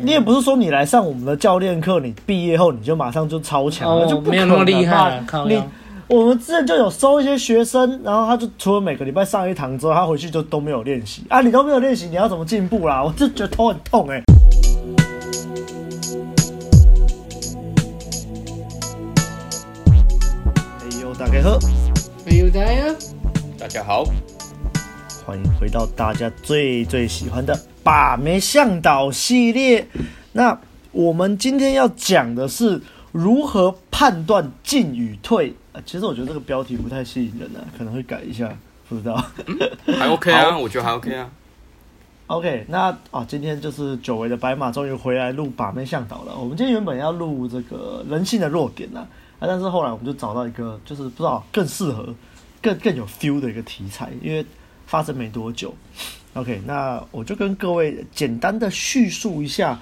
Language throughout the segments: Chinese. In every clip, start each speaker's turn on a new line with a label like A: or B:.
A: 你也不是说你来上我们的教练课，你毕业后你就马上就超强了，
B: 哦、
A: 就不
B: 没有那么厉害。你
A: 我们之前就有收一些学生，然后他就除了每个礼拜上一堂之后，他回去就都没有练习啊。你都没有练习，你要怎么进步啦？我就觉得头很痛哎、欸。哎呦，大家好！
B: 哎呦，大家
C: 大家好，
A: 欢迎回到大家最最喜欢的。把妹向导系列，那我们今天要讲的是如何判断进与退。其实我觉得这个标题不太吸引人啊，可能会改一下，不知道。
C: 还 OK 啊，我觉得还 OK 啊。
A: OK，那啊，今天就是久违的白马终于回来录把妹向导了。我们今天原本要录这个人性的弱点啊，啊，但是后来我们就找到一个就是不知道更适合、更更有 feel 的一个题材，因为发生没多久。OK，那我就跟各位简单的叙述一下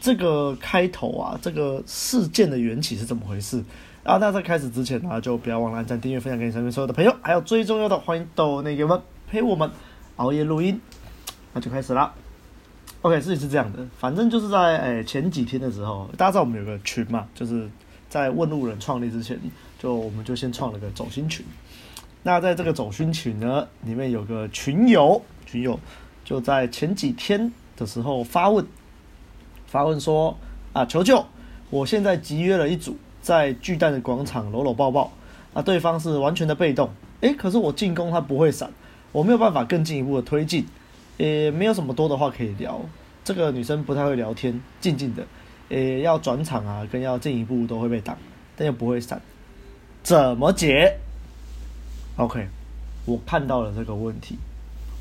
A: 这个开头啊，这个事件的缘起是怎么回事啊？那在开始之前呢，就不要忘了按赞、订阅、分享给你身边所有的朋友，还有最重要的，欢迎抖那个们陪我们熬夜录音。那就开始啦。OK，事情是这样的，反正就是在诶、前几天的时候，大家知道我们有个群嘛，就是在问路人创立之前，就我们就先创了个走心群。那在这个走心群呢，里面有个群友。群友就在前几天的时候发问，发问说啊，求救！我现在集约了一组在巨蛋的广场搂搂抱抱，啊，对方是完全的被动，诶，可是我进攻他不会闪，我没有办法更进一步的推进，也没有什么多的话可以聊。这个女生不太会聊天，静静的，诶，要转场啊，跟要进一步都会被挡，但又不会闪，怎么解？OK，我看到了这个问题。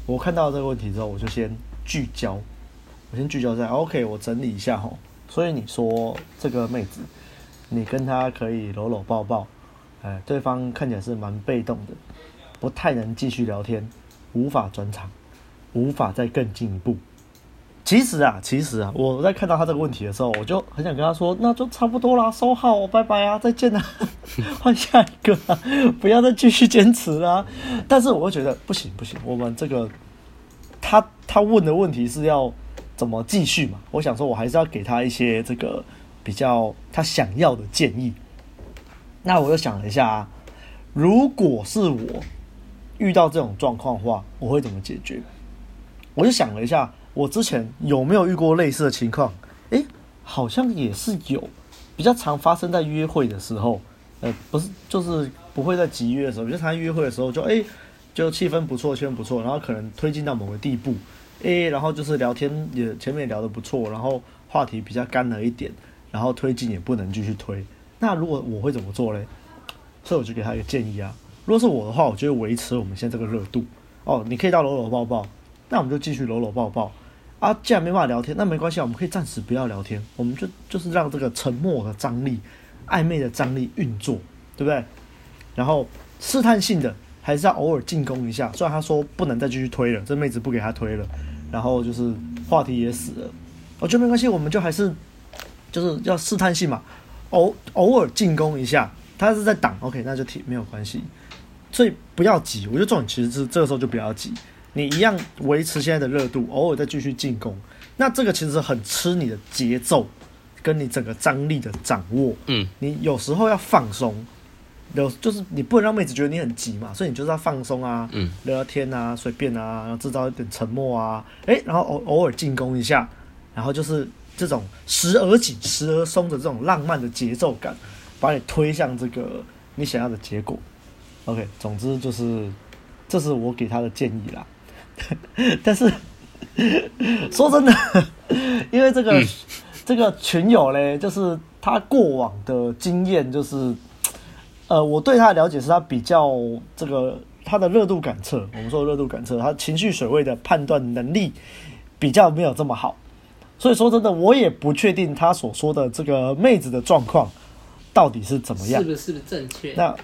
A: 我看到这个问题之后，我就先聚焦，我先聚焦在 OK，我整理一下吼。所以你说这个妹子，你跟她可以搂搂抱抱，哎，对方看起来是蛮被动的，不太能继续聊天，无法转场，无法再更进一步。其实啊，其实啊，我在看到他这个问题的时候，我就很想跟他说，那就差不多啦，收号，拜拜啊，再见啦，换下一个啊，不要再继续坚持啦。但是我又觉得不行不行，我们这个。他他问的问题是要怎么继续嘛？我想说，我还是要给他一些这个比较他想要的建议。那我又想了一下啊，如果是我遇到这种状况的话，我会怎么解决？我就想了一下，我之前有没有遇过类似的情况？诶，好像也是有，比较常发生在约会的时候。呃，不是，就是不会在集约的时候，比较常约会的时候就诶。就气氛不错，气氛不错，然后可能推进到某个地步，诶，然后就是聊天也前面也聊得不错，然后话题比较干了一点，然后推进也不能继续推。那如果我会怎么做嘞？所以我就给他一个建议啊，如果是我的话，我就会维持我们现在这个热度。哦，你可以到搂搂抱抱，那我们就继续搂搂抱抱。啊，既然没办法聊天，那没关系，我们可以暂时不要聊天，我们就就是让这个沉默的张力、暧昧的张力运作，对不对？然后试探性的。还是要偶尔进攻一下，虽然他说不能再继续推了，这妹子不给他推了，然后就是话题也死了，我觉得没关系，我们就还是就是要试探性嘛，偶偶尔进攻一下，他是在挡，OK，那就挺没有关系，所以不要急，我觉得这种其实是这个时候就不要急，你一样维持现在的热度，偶尔再继续进攻，那这个其实很吃你的节奏跟你整个张力的掌握，嗯，你有时候要放松。有就是你不能让妹子觉得你很急嘛，所以你就是要放松啊，嗯，聊聊天啊，随便啊，然后制造一点沉默啊，诶、欸，然后偶偶尔进攻一下，然后就是这种时而紧时而松的这种浪漫的节奏感，把你推向这个你想要的结果。OK，总之就是这是我给他的建议啦。但是 说真的，因为这个、嗯、这个群友嘞，就是他过往的经验就是。呃，我对他的了解是他比较这个他的热度感测，我们说热度感测，他情绪水位的判断能力比较没有这么好，所以说真的我也不确定他所说的这个妹子的状况到底是怎么样，
B: 是不是正确？
A: 那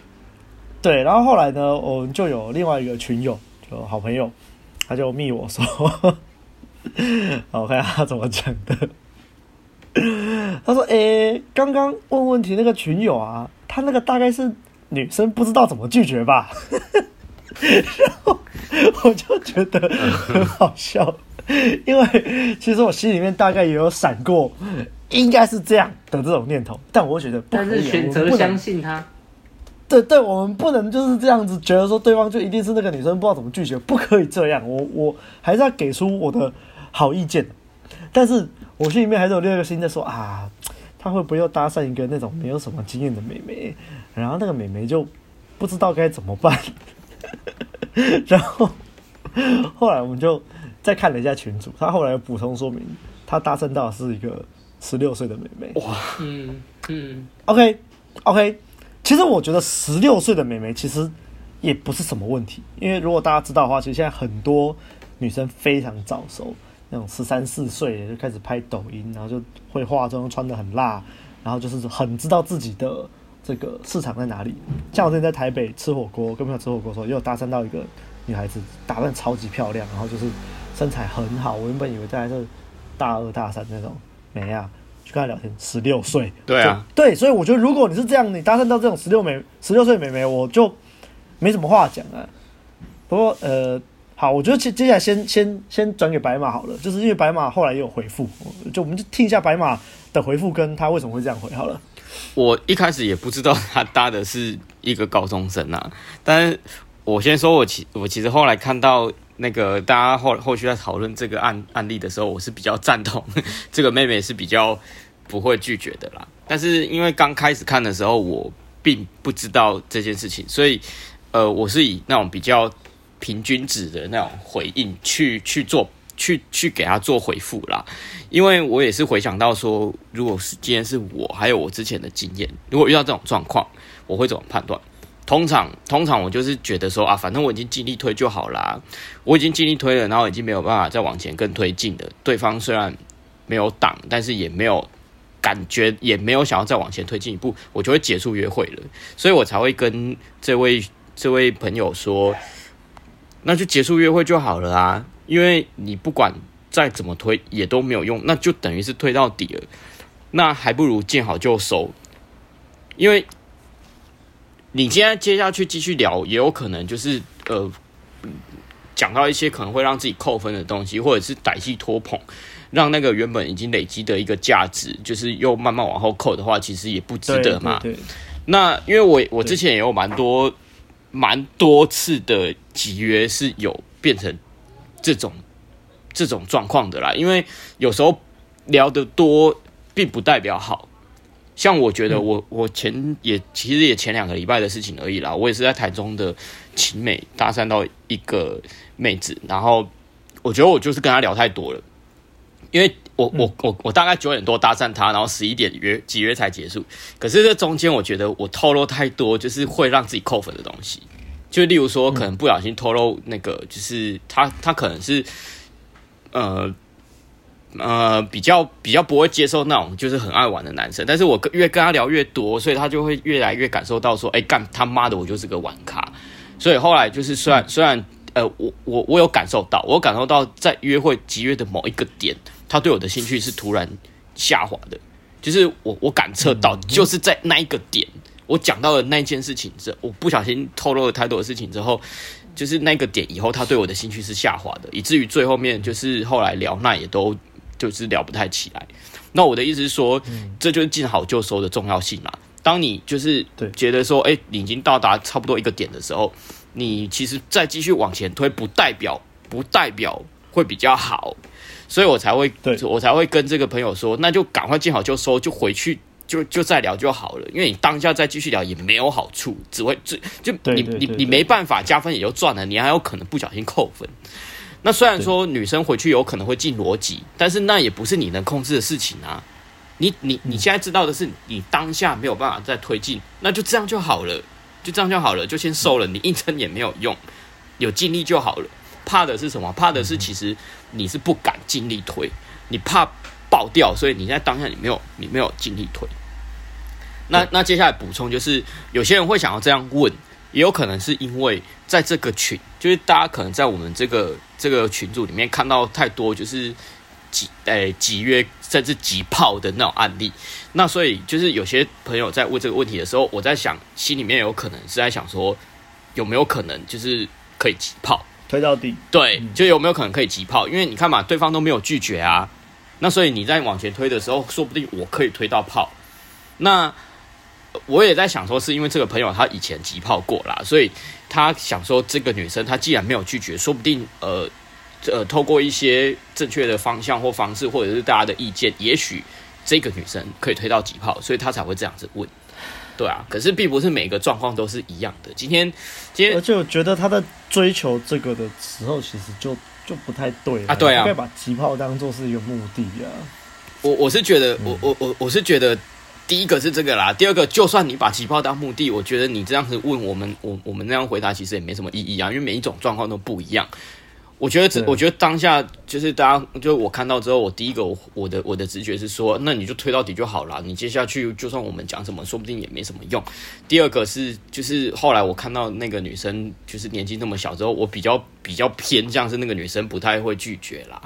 A: 对，然后后来呢，我们就有另外一个群友，就好朋友，他就密我说，我看他怎么讲的，他说：“诶，刚刚问问题那个群友啊。”他那个大概是女生不知道怎么拒绝吧，然后我就觉得很好笑。因为其实我心里面大概也有闪过，应该是这样的这种念头，但我觉得不可以，
B: 但是选择相信他。
A: 对对，我们不能就是这样子觉得说对方就一定是那个女生，不知道怎么拒绝，不可以这样。我我还是要给出我的好意见，但是我心里面还是有另一个心在说啊，他会不会又搭讪一个那种没有什么经验的妹妹，然后那个妹妹就不知道该怎么办，然后后来我们就再看了一下群主，他后来补充说明，他搭讪到的是一个十六岁的妹妹。哇，
B: 嗯嗯
A: ，OK OK。其实我觉得十六岁的妹妹其实也不是什么问题，因为如果大家知道的话，其实现在很多女生非常早熟，那种十三四岁就开始拍抖音，然后就会化妆，穿得很辣，然后就是很知道自己的这个市场在哪里。像我之前在台北吃火锅，跟朋友吃火锅的时候，也有搭讪到一个女孩子，打扮超级漂亮，然后就是身材很好，我原本以为在是大二大三那种，没啊。跟他聊天，十六岁，
C: 对啊，
A: 对，所以我觉得如果你是这样，你搭讪到这种十六美十六岁美眉，我就没什么话讲啊。不过呃，好，我觉得接接下来先先先转给白马好了，就是因为白马后来也有回复，就我们就听一下白马的回复，跟他为什么会这样回好了。
C: 我一开始也不知道他搭的是一个高中生啊，但是我先说我其我其实后来看到。那个大家后后续在讨论这个案案例的时候，我是比较赞同 这个妹妹是比较不会拒绝的啦。但是因为刚开始看的时候，我并不知道这件事情，所以呃，我是以那种比较平均值的那种回应去去做，去去给他做回复啦。因为我也是回想到说，如果是今天是我，还有我之前的经验，如果遇到这种状况，我会怎么判断？通常，通常我就是觉得说啊，反正我已经尽力推就好啦，我已经尽力推了，然后已经没有办法再往前更推进的。对方虽然没有挡，但是也没有感觉，也没有想要再往前推进一步，我就会结束约会了。所以我才会跟这位这位朋友说，那就结束约会就好了啊，因为你不管再怎么推也都没有用，那就等于是推到底了。那还不如见好就收，因为。你今天接下去继续聊，也有可能就是呃，讲到一些可能会让自己扣分的东西，或者是歹戏拖棚，让那个原本已经累积的一个价值，就是又慢慢往后扣的话，其实也不值得嘛。对对对，那因为我我之前也有蛮多蛮多次的集约是有变成这种这种状况的啦，因为有时候聊得多，并不代表好。像我觉得我我前也其实也前两个礼拜的事情而已啦，我也是在台中的勤美搭讪到一个妹子，然后我觉得我就是跟她聊太多了，因为我我我我大概九点多搭讪他，然后十一点约几约才结束，可是这中间我觉得我透露太多，就是会让自己扣分的东西，就例如说可能不小心透露那个，就是他他可能是呃。呃，比较比较不会接受那种就是很爱玩的男生，但是我越跟他聊越多，所以他就会越来越感受到说，哎、欸，干他妈的，我就是个玩咖。所以后来就是虽然虽然呃，我我我有感受到，我有感受到在约会集约的某一个点，他对我的兴趣是突然下滑的，就是我我感测到，就是在那一个点，我讲到了那件事情之后，我不小心透露了太多的事情之后，就是那个点以后，他对我的兴趣是下滑的，以至于最后面就是后来聊那也都。就是聊不太起来，那我的意思是说，嗯、这就是见好就收的重要性嘛。当你就是觉得说，哎、欸，你已经到达差不多一个点的时候，你其实再继续往前推，不代表不代表会比较好，所以我才会，我才会跟这个朋友说，那就赶快见好就收，就回去就就再聊就好了。因为你当下再继续聊也没有好处，只会就就你你你没办法加分也就赚了，你还有可能不小心扣分。那虽然说女生回去有可能会进逻辑，但是那也不是你能控制的事情啊。你你你现在知道的是，你当下没有办法再推进，那就这样就好了，就这样就好了，就先收了。你硬撑也没有用，有尽力就好了。怕的是什么？怕的是其实你是不敢尽力推，你怕爆掉，所以你在当下你没有你没有尽力推。那那接下来补充就是，有些人会想要这样问。也有可能是因为在这个群，就是大家可能在我们这个这个群组里面看到太多就是集诶集约甚至挤炮的那种案例，那所以就是有些朋友在问这个问题的时候，我在想心里面有可能是在想说有没有可能就是可以挤炮，
A: 推到底。
C: 对，就有没有可能可以急炮？因为你看嘛，对方都没有拒绝啊，那所以你在往前推的时候，说不定我可以推到炮。那我也在想说，是因为这个朋友他以前急炮过啦，所以他想说，这个女生她既然没有拒绝，说不定呃呃，透过一些正确的方向或方式，或者是大家的意见，也许这个女生可以推到急炮，所以他才会这样子问。对啊，可是并不是每个状况都是一样的。今天，今天，
A: 而且我觉得他在追求这个的时候，其实就就不太对
C: 啊。对啊，
A: 不要把急炮当做是一个目的啊。
C: 我我是觉得，我我我我是觉得，第一个是这个啦，第二个，就算你把急炮当目的，我觉得你这样子问我们，我我们那样回答其实也没什么意义啊，因为每一种状况都不一样。我觉得，我觉得当下就是大家，就我看到之后，我第一个我我的我的直觉是说，那你就推到底就好了。你接下去就算我们讲什么，说不定也没什么用。第二个是，就是后来我看到那个女生，就是年纪那么小之后，我比较比较偏向是那个女生不太会拒绝啦。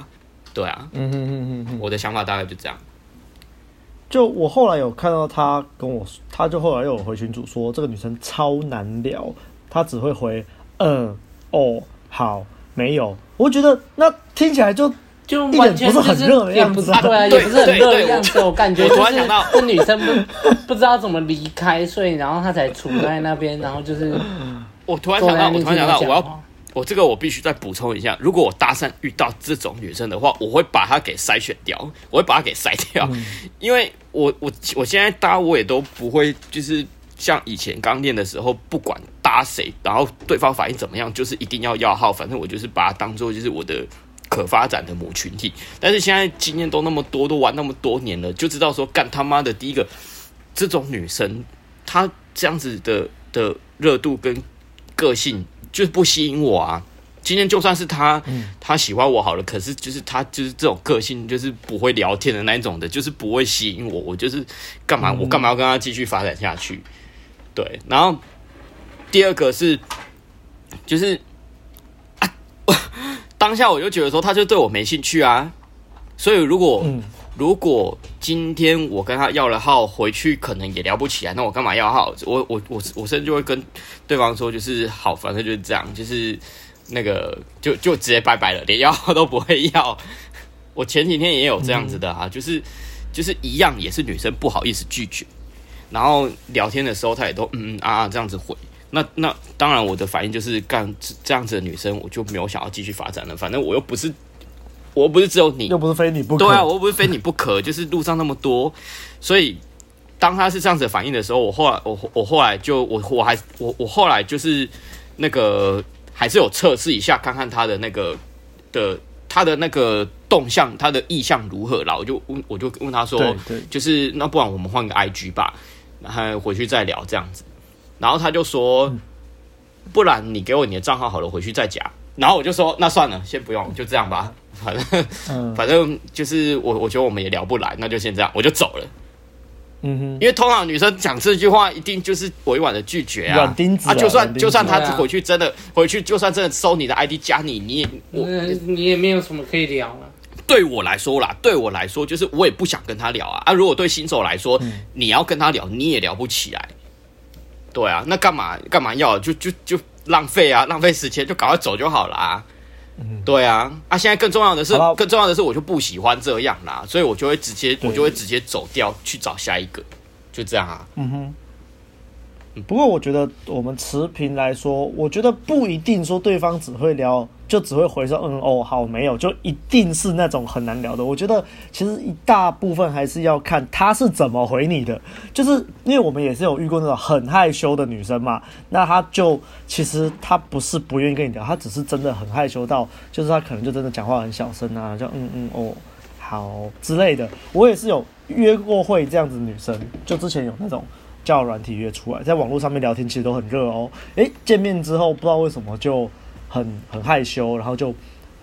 C: 对啊，嗯嗯嗯嗯，我的想法大概就这样。
A: 就我后来有看到她跟我，她就后来又有回群主说，这个女生超难聊，她只会回嗯哦好。没有，我觉得那听起来就
B: 就完全不是很热的样子，对啊，也不是很热的样子。我感觉就是这女生不不知道怎么离开，所以然后她才处在那边，然后就是
C: 我突然想到，我突然想到，我要我这个我必须再补充一下，如果我搭讪遇到这种女生的话，我会把她给筛选掉，我会把她给筛掉，因为我我我现在搭我也都不会就是。像以前刚练的时候，不管搭谁，然后对方反应怎么样，就是一定要要号。反正我就是把它当做就是我的可发展的母群体。但是现在经验都那么多，都玩那么多年了，就知道说干他妈的第一个这种女生，她这样子的的热度跟个性就是不吸引我啊。今天就算是她，她喜欢我好了，可是就是她就是这种个性，就是不会聊天的那一种的，就是不会吸引我。我就是干嘛？我干嘛要跟她继续发展下去？对，然后第二个是，就是啊，当下我就觉得说，他就对我没兴趣啊。所以如果、嗯、如果今天我跟他要了号，回去可能也聊不起来，那我干嘛要号？我我我我甚至就会跟对方说，就是好，反正就是这样，就是那个就就直接拜拜了，连要号都不会要。我前几天也有这样子的啊，嗯、就是就是一样，也是女生不好意思拒绝。然后聊天的时候，她也都嗯嗯啊啊这样子回。那那当然，我的反应就是干这样子的女生，我就没有想要继续发展了。反正我又不是，我又不是只有你，
A: 又不是非你不可。
C: 对啊，我又不是非你不可，就是路上那么多。所以当他是这样子的反应的时候，我后来我我后来就我我还我我后来就是那个还是有测试一下，看看他的那个的他的那个动向，他的意向如何。然后我就问我就问他说，就是那不然我们换个 IG 吧。然后回去再聊这样子，然后他就说，不然你给我你的账号好了，回去再加。然后我就说，那算了，先不用，就这样吧。反正，反正就是我，我觉得我们也聊不来，那就先这样，我就走了。嗯哼，因为通常女生讲这句话，一定就是委婉的拒绝啊。啊，就算就算他回去真的回去，就算真的收你的 ID 加你，你也我
B: 你也没有什么可以聊了。
C: 对我来说啦，对我来说就是我也不想跟他聊啊啊！如果对新手来说，嗯、你要跟他聊，你也聊不起来。对啊，那干嘛干嘛要就就就浪费啊，浪费时间，就赶快走就好了啊。嗯、对啊，啊！现在更重要的是，更重要的是，我就不喜欢这样啦，所以我就会直接我就会直接走掉去找下一个，就这样啊。嗯哼。
A: 不过我觉得我们持平来说，我觉得不一定说对方只会聊，就只会回说嗯哦好没有，就一定是那种很难聊的。我觉得其实一大部分还是要看他是怎么回你的，就是因为我们也是有遇过那种很害羞的女生嘛，那她就其实她不是不愿意跟你聊，她只是真的很害羞到，就是她可能就真的讲话很小声啊，就嗯嗯哦好之类的。我也是有约过会这样子女生，就之前有那种。叫软体约出来，在网络上面聊天其实都很热哦。诶，见面之后不知道为什么就很很害羞，然后就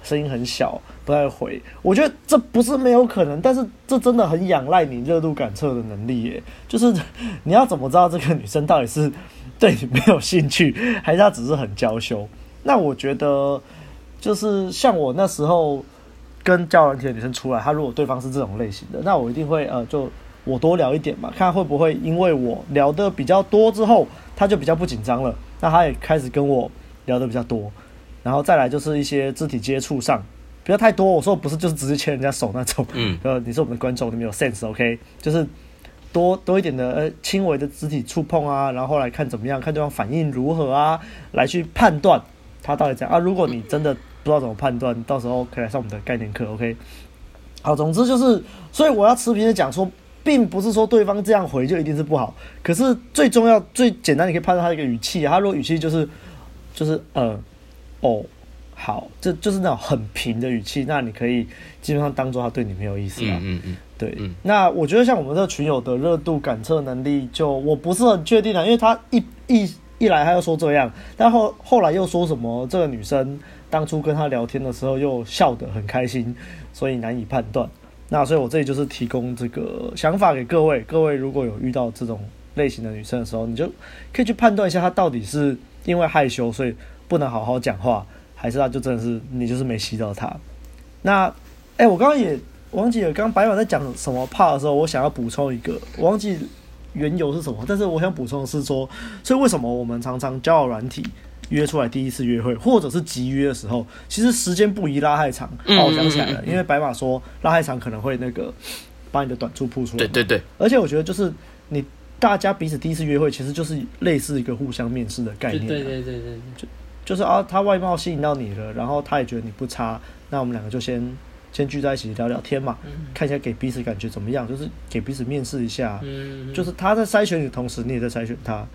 A: 声音很小，不太回。我觉得这不是没有可能，但是这真的很仰赖你热度感测的能力耶。就是你要怎么知道这个女生到底是对你没有兴趣，还是她只是很娇羞？那我觉得就是像我那时候跟叫软体的女生出来，她如果对方是这种类型的，那我一定会呃就。我多聊一点嘛，看会不会因为我聊的比较多之后，他就比较不紧张了。那他也开始跟我聊的比较多。然后再来就是一些肢体接触上，不要太多。我说不是就是直接牵人家手那种，嗯，呃，你是我们的观众，你们有 sense，OK？、Okay? 就是多多一点的呃轻微的肢体触碰啊，然后来看怎么样，看对方反应如何啊，来去判断他到底怎样啊。如果你真的不知道怎么判断，到时候可以来上我们的概念课，OK？好，总之就是，所以我要持平的讲说，并不是说对方这样回就一定是不好，可是最重要、最简单，你可以判断他的一个语气。他如果语气就是，就是呃，哦，好，这就是那种很平的语气，那你可以基本上当做他对你没有意思了。嗯嗯嗯，对。嗯、那我觉得像我们这个群友的热度感测能力，就我不是很确定啊，因为他一一一来他又说这样，但后后来又说什么这个女生当初跟他聊天的时候又笑得很开心。所以难以判断，那所以我这里就是提供这个想法给各位。各位如果有遇到这种类型的女生的时候，你就可以去判断一下，她到底是因为害羞所以不能好好讲话，还是她就真的是你就是没吸到她。那，哎、我刚刚也忘记了，刚刚白板在讲什么怕的时候，我想要补充一个，我忘记缘由是什么，但是我想补充的是说，所以为什么我们常常交友软体？约出来第一次约会，或者是集约的时候，其实时间不宜拉太长。哦，我想起来了，因为白马说拉太长可能会那个把你的短处铺出来。
C: 对对对。
A: 而且我觉得就是你大家彼此第一次约会，其实就是类似一个互相面试的概念、啊。
B: 对对对对对。
A: 就就是啊，他外貌吸引到你了，然后他也觉得你不差，那我们两个就先先聚在一起聊聊天嘛，看一下给彼此感觉怎么样，就是给彼此面试一下。嗯。就是他在筛选你的同时，你也在筛选他。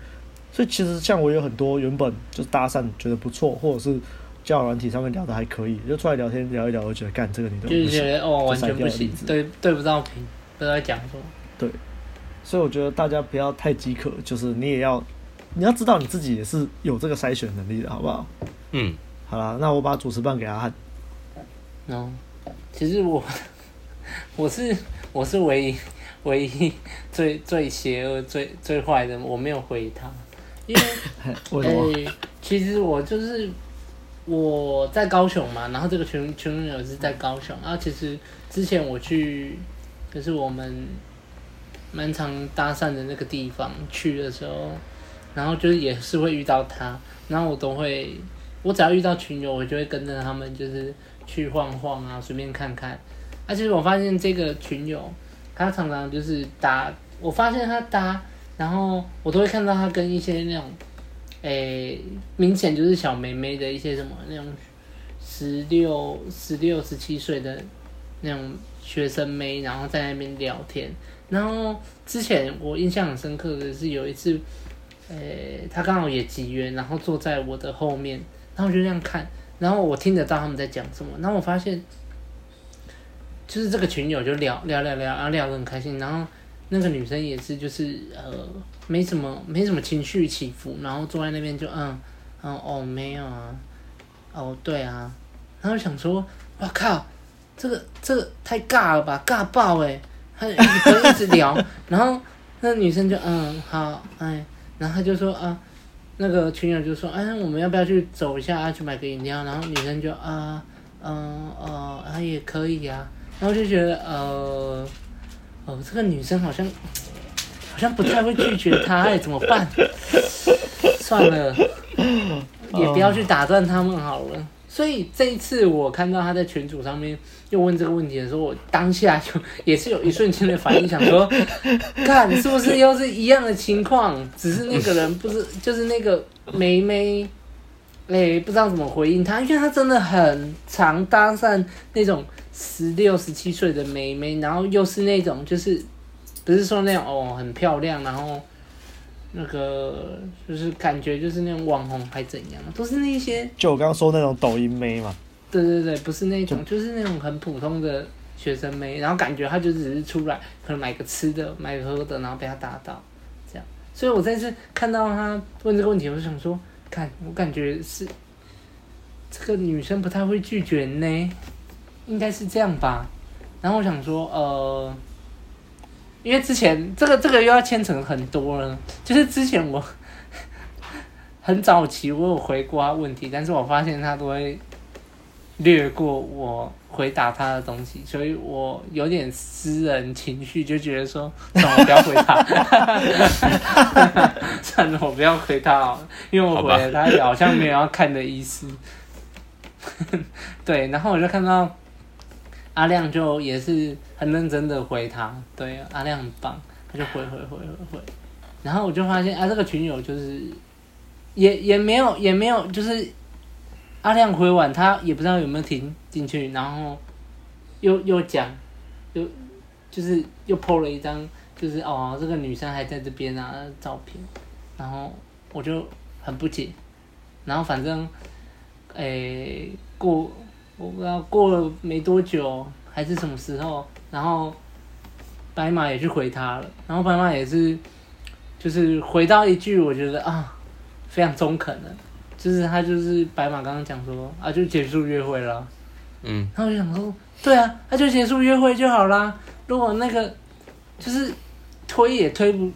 A: 所以其实像我有很多原本就是搭讪觉得不错，或者是交友软体上面聊的还可以，就出来聊天聊一聊，我觉得干这个你都
B: 就是觉得哦完全不行，对对不到频，不知道讲什么。
A: 对，所以我觉得大家不要太饥渴，就是你也要你要知道你自己也是有这个筛选能力的，好不好？嗯，好啦，那我把主持棒给阿翰。
B: 哦，其实我 我是我是唯一唯一最最邪恶最最坏的，我没有回他。因 为，诶、其实我就是我在高雄嘛，然后这个群群友是在高雄，然后其实之前我去，就是我们蛮常搭讪的那个地方去的时候，然后就是也是会遇到他，然后我都会，我只要遇到群友，我就会跟着他们就是去晃晃啊，随便看看。而、啊、其实我发现这个群友，他常常就是搭，我发现他搭。然后我都会看到他跟一些那种，诶、明显就是小妹妹的一些什么那种十六、十六、十七岁的那种学生妹，然后在那边聊天。然后之前我印象很深刻的是有一次，诶、他刚好也集约，然后坐在我的后面，然后我就这样看，然后我听得到他们在讲什么。然后我发现，就是这个群友就聊聊聊聊，然后聊得很开心，然后。那个女生也是，就是呃，没什么没什么情绪起伏，然后坐在那边就嗯嗯哦没有啊，哦对啊，然后想说，我靠，这个这个太尬了吧，尬爆诶，他一直一直聊，然后那女生就嗯好哎，然后他就说啊，那个群友就说哎，我们要不要去走一下啊，去买个饮料？然后女生就啊嗯哦啊也可以呀、啊，然后就觉得呃。哦，这个女生好像好像不太会拒绝他，哎，怎么办？算了，也不要去打断他们好了。所以这一次我看到他在群组上面又问这个问题的时候，我当下就 也是有一瞬间的反应，想说，看是不是又是一样的情况？只是那个人不是，就是那个妹妹，哎，不知道怎么回应他，因为他真的很常搭讪那种。十六、十七岁的妹妹，然后又是那种，就是不是说那种哦很漂亮，然后那个就是感觉就是那种网红还怎样，都是那些
A: 就我刚刚说那种抖音妹嘛。对
B: 对对，不是那种，就，就是那种很普通的学生妹，然后感觉她就只是出来可能买个吃的、买个喝的，然后被他打到这样。所以我这次看到他问这个问题，我就想说，看我感觉是这个女生不太会拒绝呢。应该是这样吧，然后我想说，呃，因为之前这个这个又要牵扯很多了，就是之前我 很早期我有回过他问题，但是我发现他都会略过我回答他的东西，所以我有点私人情绪，就觉得说，算了，不要回他，算了，我不要回他，因为我回了他也好像没有要看的意思。对，然后我就看到阿亮就也是很认真的回他，对，阿亮很棒，他就回回回回回，然后我就发现啊，这个群友就是也也没有也没有，就是阿亮回完他也不知道有没有听进去，然后又又讲，又就是又 po 了一张，就是哦这个女生还在这边啊照片，然后我就很不解。然后反正，诶，过我不知道过了没多久还是什么时候，然后白马也去回他了，然后白马也是，就是回到一句我觉得啊，非常中肯的，就是他就是白马刚刚讲说啊，就结束约会了，嗯，然后我就想说，对啊，那就结束约会就好啦，如果那个就是推也推不，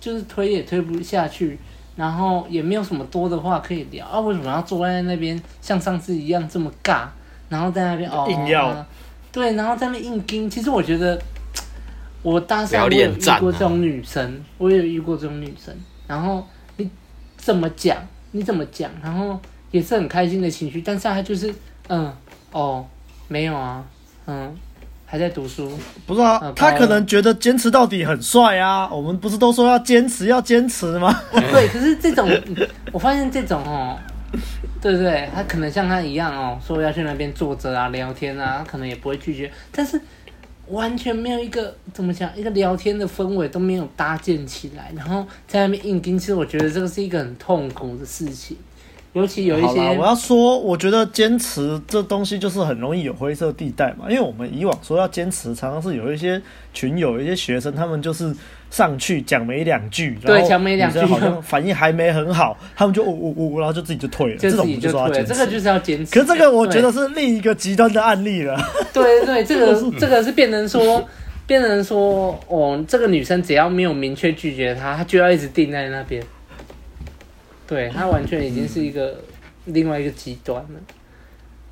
B: 就是推也推不下去。然后也没有什么多的话可以聊啊？为什么要坐在那边像上次一样这么尬？然后在那边哦，硬要、啊，对，然后在那边硬盯。其实我觉得，我当时我有遇过这种女生，啊、我也有遇过这种女生。然后你怎么讲？你怎么讲？然后也是很开心的情绪，但是他就是嗯哦没有啊嗯。还在读书，
A: 不是啊？他可能觉得坚持到底很帅啊。我们不是都说要坚持，要坚持吗？
B: 对，可是这种，我发现这种哦，对不对？他可能像他一样哦，说要去那边坐着啊，聊天啊，他可能也不会拒绝。但是完全没有一个怎么讲，一个聊天的氛围都没有搭建起来，然后在那边硬盯。其实我觉得这个是一个很痛苦的事情。尤其有一些，
A: 我要说，我觉得坚持这东西就是很容易有灰色地带嘛。因为我们以往说要坚持，常常是有一些群友、一些学生，他们就是上去讲没两句，
B: 对，讲没两句，
A: 好像反应还没很好，他们就呜呜呜，然后就自己就退了。
B: 就
A: 这种就说要坚持，
B: 这个就是要坚持。
A: 可是这个我觉得是另一个极端的案例了。
B: 对对，这个这个是变成说，变成说，哦，这个女生只要没有明确拒绝他，他就要一直定在那边。对，他完全已经是一个另外一个极端了。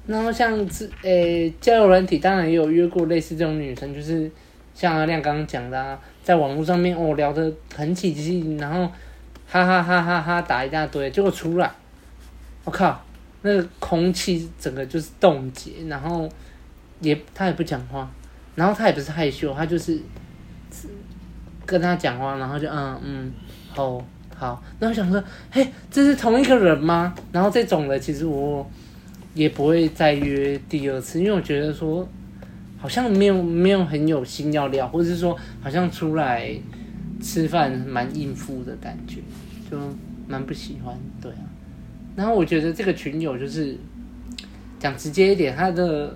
B: 然后像这诶交友软体，当然也有约过类似这种女生，就是像阿亮刚刚讲的，啊，在网络上面哦聊得很起劲，然后哈哈哈哈哈打一大堆，结果出来，我靠，那个空气整个就是冻结，然后也他也不讲话，然后他也不是害羞，他就是跟他讲话，然后就嗯嗯好。好，那我想说，嘿，这是同一个人吗？然后这种的，其实我也不会再约第二次，因为我觉得说，好像没有没有很有心要聊，或者是说，好像出来吃饭蛮应付的感觉，就蛮不喜欢，对啊。然后我觉得这个群友就是讲直接一点，他的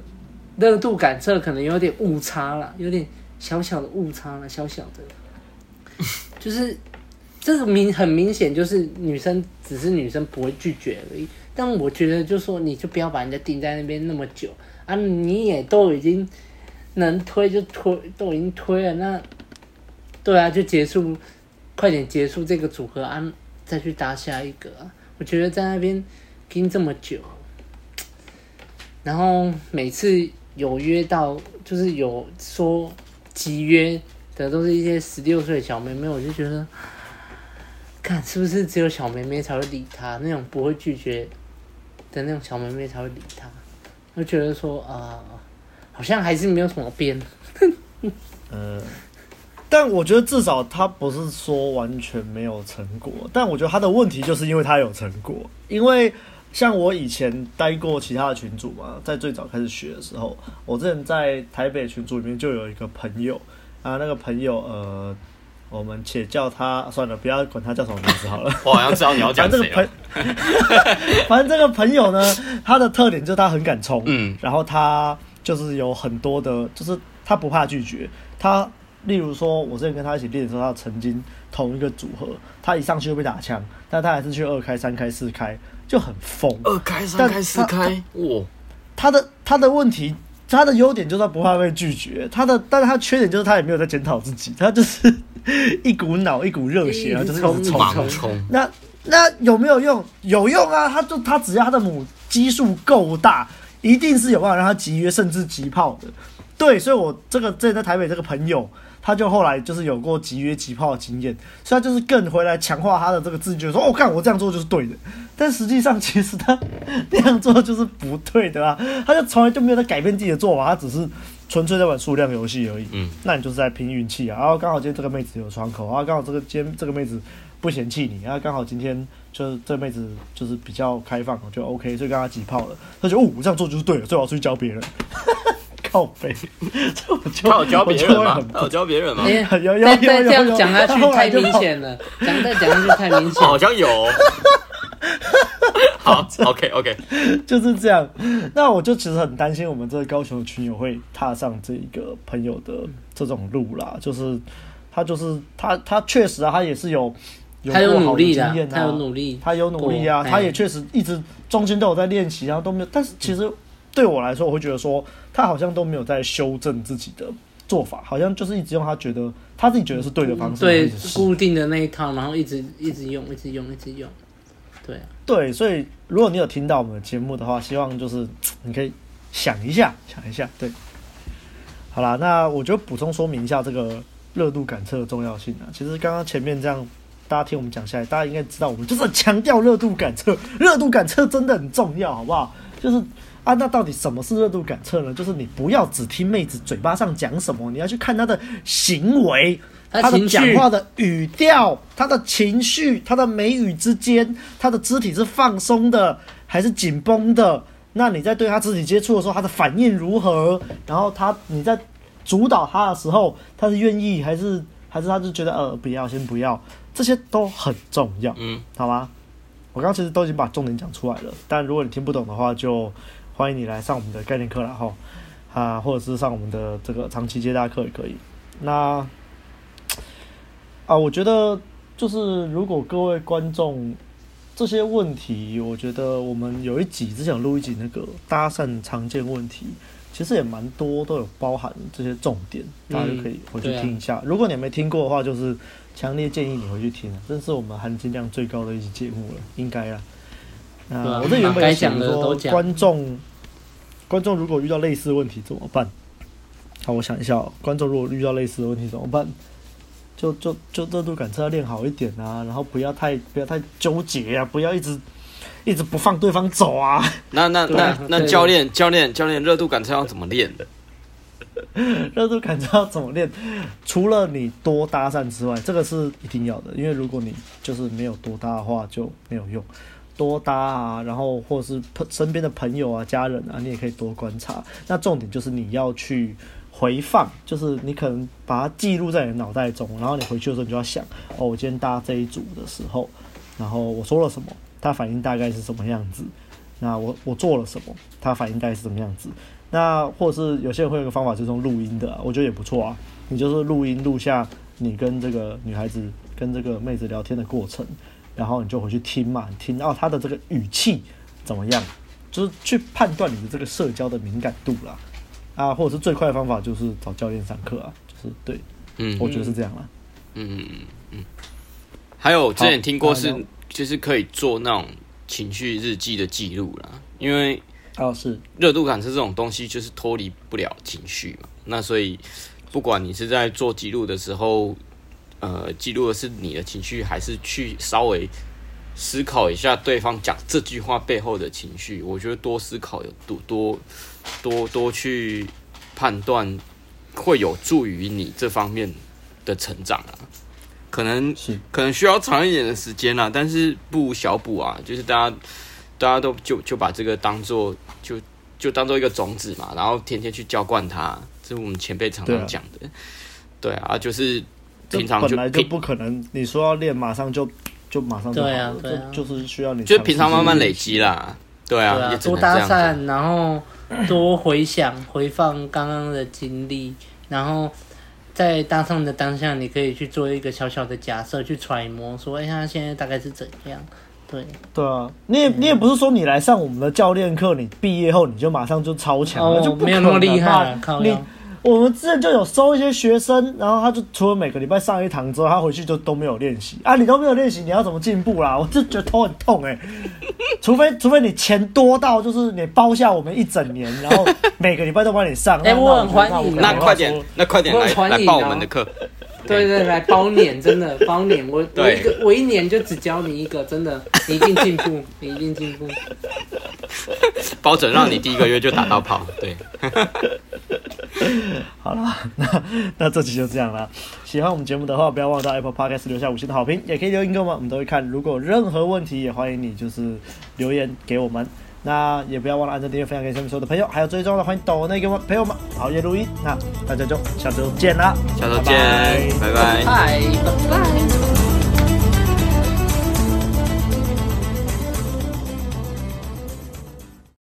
B: 热度感测可能有点误差了，有点小小的误差了，小小的，就是。这个明很明显就是女生只是女生不会拒绝而已，但我觉得就说你就不要把人家定在那边那么久啊！你也都已经能推就推，都已经推了，那对啊，就结束，快点结束这个组合啊，再去搭下一个！我觉得在那边钉这么久，然后每次有约到就是有说集约的都是一些十六岁的小妹妹，我就觉得。看是不是只有小妹妹才会理他？那种不会拒绝的那种小妹妹才会理他。我觉得说啊、好像还是没有什么变。
A: 呃，但我觉得至少他不是说完全没有成果。但我觉得他的问题就是因为他有成果。因为像我以前待过其他的群组嘛，在最早开始学的时候，我之前在台北群组里面就有一个朋友啊，那个朋友呃。我们且叫他算了，不要管他叫什么名字好了。
C: 我好像知道你要讲谁了。
A: 反正这个朋友呢，他的特点就是他很敢冲，嗯，然后他就是有很多的，就是他不怕拒绝。他例如说，我之前跟他一起练的时候，他曾经同一个组合，他一上去就被打枪，但他还是去二开、三开、四开，就很疯。
C: 二开、三开、四开，哇！
A: 他的他的问题。他的优点就是他不怕被拒绝，他的，但是他缺点就是他也没有在检讨自己，他就是 一股脑一股热血啊，就是那种冲冲。那那有没有用？有用啊！他就他只要他的母基数够大，一定是有办法让他集约甚至集炮的。对，所以我这个这在台北这个朋友，他就后来就是有过集约集炮的经验，所以他就是更回来强化他的这个自觉，说哦，看我这样做就是对的。但实际上其实他 那样做就是不对的啊，他就从来就没有在改变自己的做法，他只是纯粹在玩数量游戏而已。嗯，那你就是在拼运气啊。然后刚好今天这个妹子有窗口，然后刚好这个今天这个妹子不嫌弃你，然后刚好今天就是这个妹子就是比较开放，就 OK，所以跟他挤泡了。他就哦，我这样做就是对了，所以我要出去教别人。靠北，这我就
C: 他有教别人吗？他有教别人吗？
B: 有有有有，这样讲下去太明显了，讲再讲下去太明显。
C: 好像有。好，OK OK，
A: 就是这样。那我就其实很担心，我们这个高雄的群友会踏上这一个朋友的这种路啦。就是他，就是他，他确实啊，他也是有有过好的
B: 他有努力，
A: 他有努力啊，他也确实一直中间都有在练习，然后都没有。但是其实对我来说，我会觉得说，他好像都没有在修正自己的做法，好像就是一直用他觉得他自己觉得是对的方式，
B: 对固定的那一套，然后一直一直用，一直用，一直用。对
A: 对，所以如果你有听到我们的节目的话，希望就是你可以想一下，想一下。对，好啦，那我就补充说明一下这个热度感测的重要性啊。其实刚刚前面这样，大家听我们讲下来，大家应该知道，我们就是强调热度感测，热度感测真的很重要，好不好？就是啊，那到底什么是热度感测呢？就是你不要只听妹子嘴巴上讲什么，你要去看她的行为。他的讲话的语调，他的情绪，他的眉宇之间，他的肢体是放松的还是紧绷的？那你在对他肢体接触的时候，他的反应如何？然后他你在主导他的时候，他是愿意还是还是他就觉得呃不要先不要？这些都很重要，嗯，好吗？我刚刚其实都已经把重点讲出来了，但如果你听不懂的话，就欢迎你来上我们的概念课了哈，啊，或者是上我们的这个长期接待课也可以。那。啊，我觉得就是如果各位观众这些问题，我觉得我们有一集只想录一集那个搭讪常见问题，其实也蛮多都有包含这些重点，大家就可以回去听一下。嗯啊、如果你没听过的话，就是强烈建议你回去听，这是我们含金量最高的一集节目了，应该啊。啊，我这原本也想说，观众观众如果遇到类似的问题怎么办？好，我想一下、喔，观众如果遇到类似的问题怎么办？就就就热度感测要练好一点啊，然后不要太不要太纠结啊，不要一直一直不放对方走啊。
C: 那那那那教练教练教练热度感测要怎么练的？
A: 热度感测要怎么练？除了你多搭讪之外，这个是一定要的，因为如果你就是没有多搭的话就没有用。多搭啊，然后或者是朋身边的朋友啊、家人啊，你也可以多观察。那重点就是你要去。回放就是你可能把它记录在你的脑袋中，然后你回去的时候你就要想哦，我今天搭这一组的时候，然后我说了什么，他反应大概是什么样子？那我我做了什么，他反应大概是什么样子？那或者是有些人会有个方法，就是用录音的，我觉得也不错啊。你就是录音录下你跟这个女孩子跟这个妹子聊天的过程，然后你就回去听嘛，听到她的这个语气怎么样，就是去判断你的这个社交的敏感度啦。啊，或者是最快的方法就是找教练上课啊，就是对，嗯，我觉得是这样啦，
C: 嗯嗯嗯嗯。还有之前听过是，就是可以做那种情绪日记的记录啦，因为
A: 哦是
C: 热度感是这种东西就是脱离不了情绪嘛，那所以不管你是在做记录的时候，呃，记录的是你的情绪，还是去稍微思考一下对方讲这句话背后的情绪，我觉得多思考有多多。多多去判断，会有助于你这方面的成长啊。可能可能需要长一点的时间啦，但是不无小补啊。就是大家大家都就就把这个当做就就当做一个种子嘛，然后天天去浇灌它。这是我们前辈常常讲的。对啊，对啊，就是平常就
A: 本来就不可能，你说要练，马上就就马上就好了。
B: 对啊，对啊，
A: 就就是需要你
C: 就平常慢慢累积啦。对啊，对啊，
B: 多搭讪，然后。多回想、回放刚刚的经历，然后在搭讪的当下，你可以去做一个小小的假设，去揣摩说：“哎，他现在大概是怎样？”对，
A: 对啊，你也你也不是说你来上我们的教练课，你毕业后你就马上就超强了，
B: 哦、
A: 就不可
B: 没有那么厉害。你
A: 我们之前就有收一些学生，然后他就除了每个礼拜上一堂之后，他回去就都没有练习啊。你都没有练习，你要怎么进步啦？我就觉得头很痛哎、欸。除非除非你钱多到就是你包下我们一整年，然后每个礼拜都帮你上。
B: 哎、欸，我很欢迎。
C: 那快点，那快点来来报我们的课。
B: 对对，来包年，真的 包年。我我一个我一年就只教你一个，真的，你一定进步，你一定进步。
C: 包准让你第一个月就打到跑。对。
A: 好了，那那这期就这样了。喜欢我们节目的话，不要忘了到 Apple Podcast 留下五星的好评，也可以留言给我们，我们都会看。如果有任何问题，也欢迎你就是留言给我们。那也不要忘了按赞、订阅、分享给身边所有的朋友，还有最重要的，欢迎抖内给我们陪我们熬夜录音。那大家就下周见啦，
C: 下周见，拜拜，
B: 拜拜。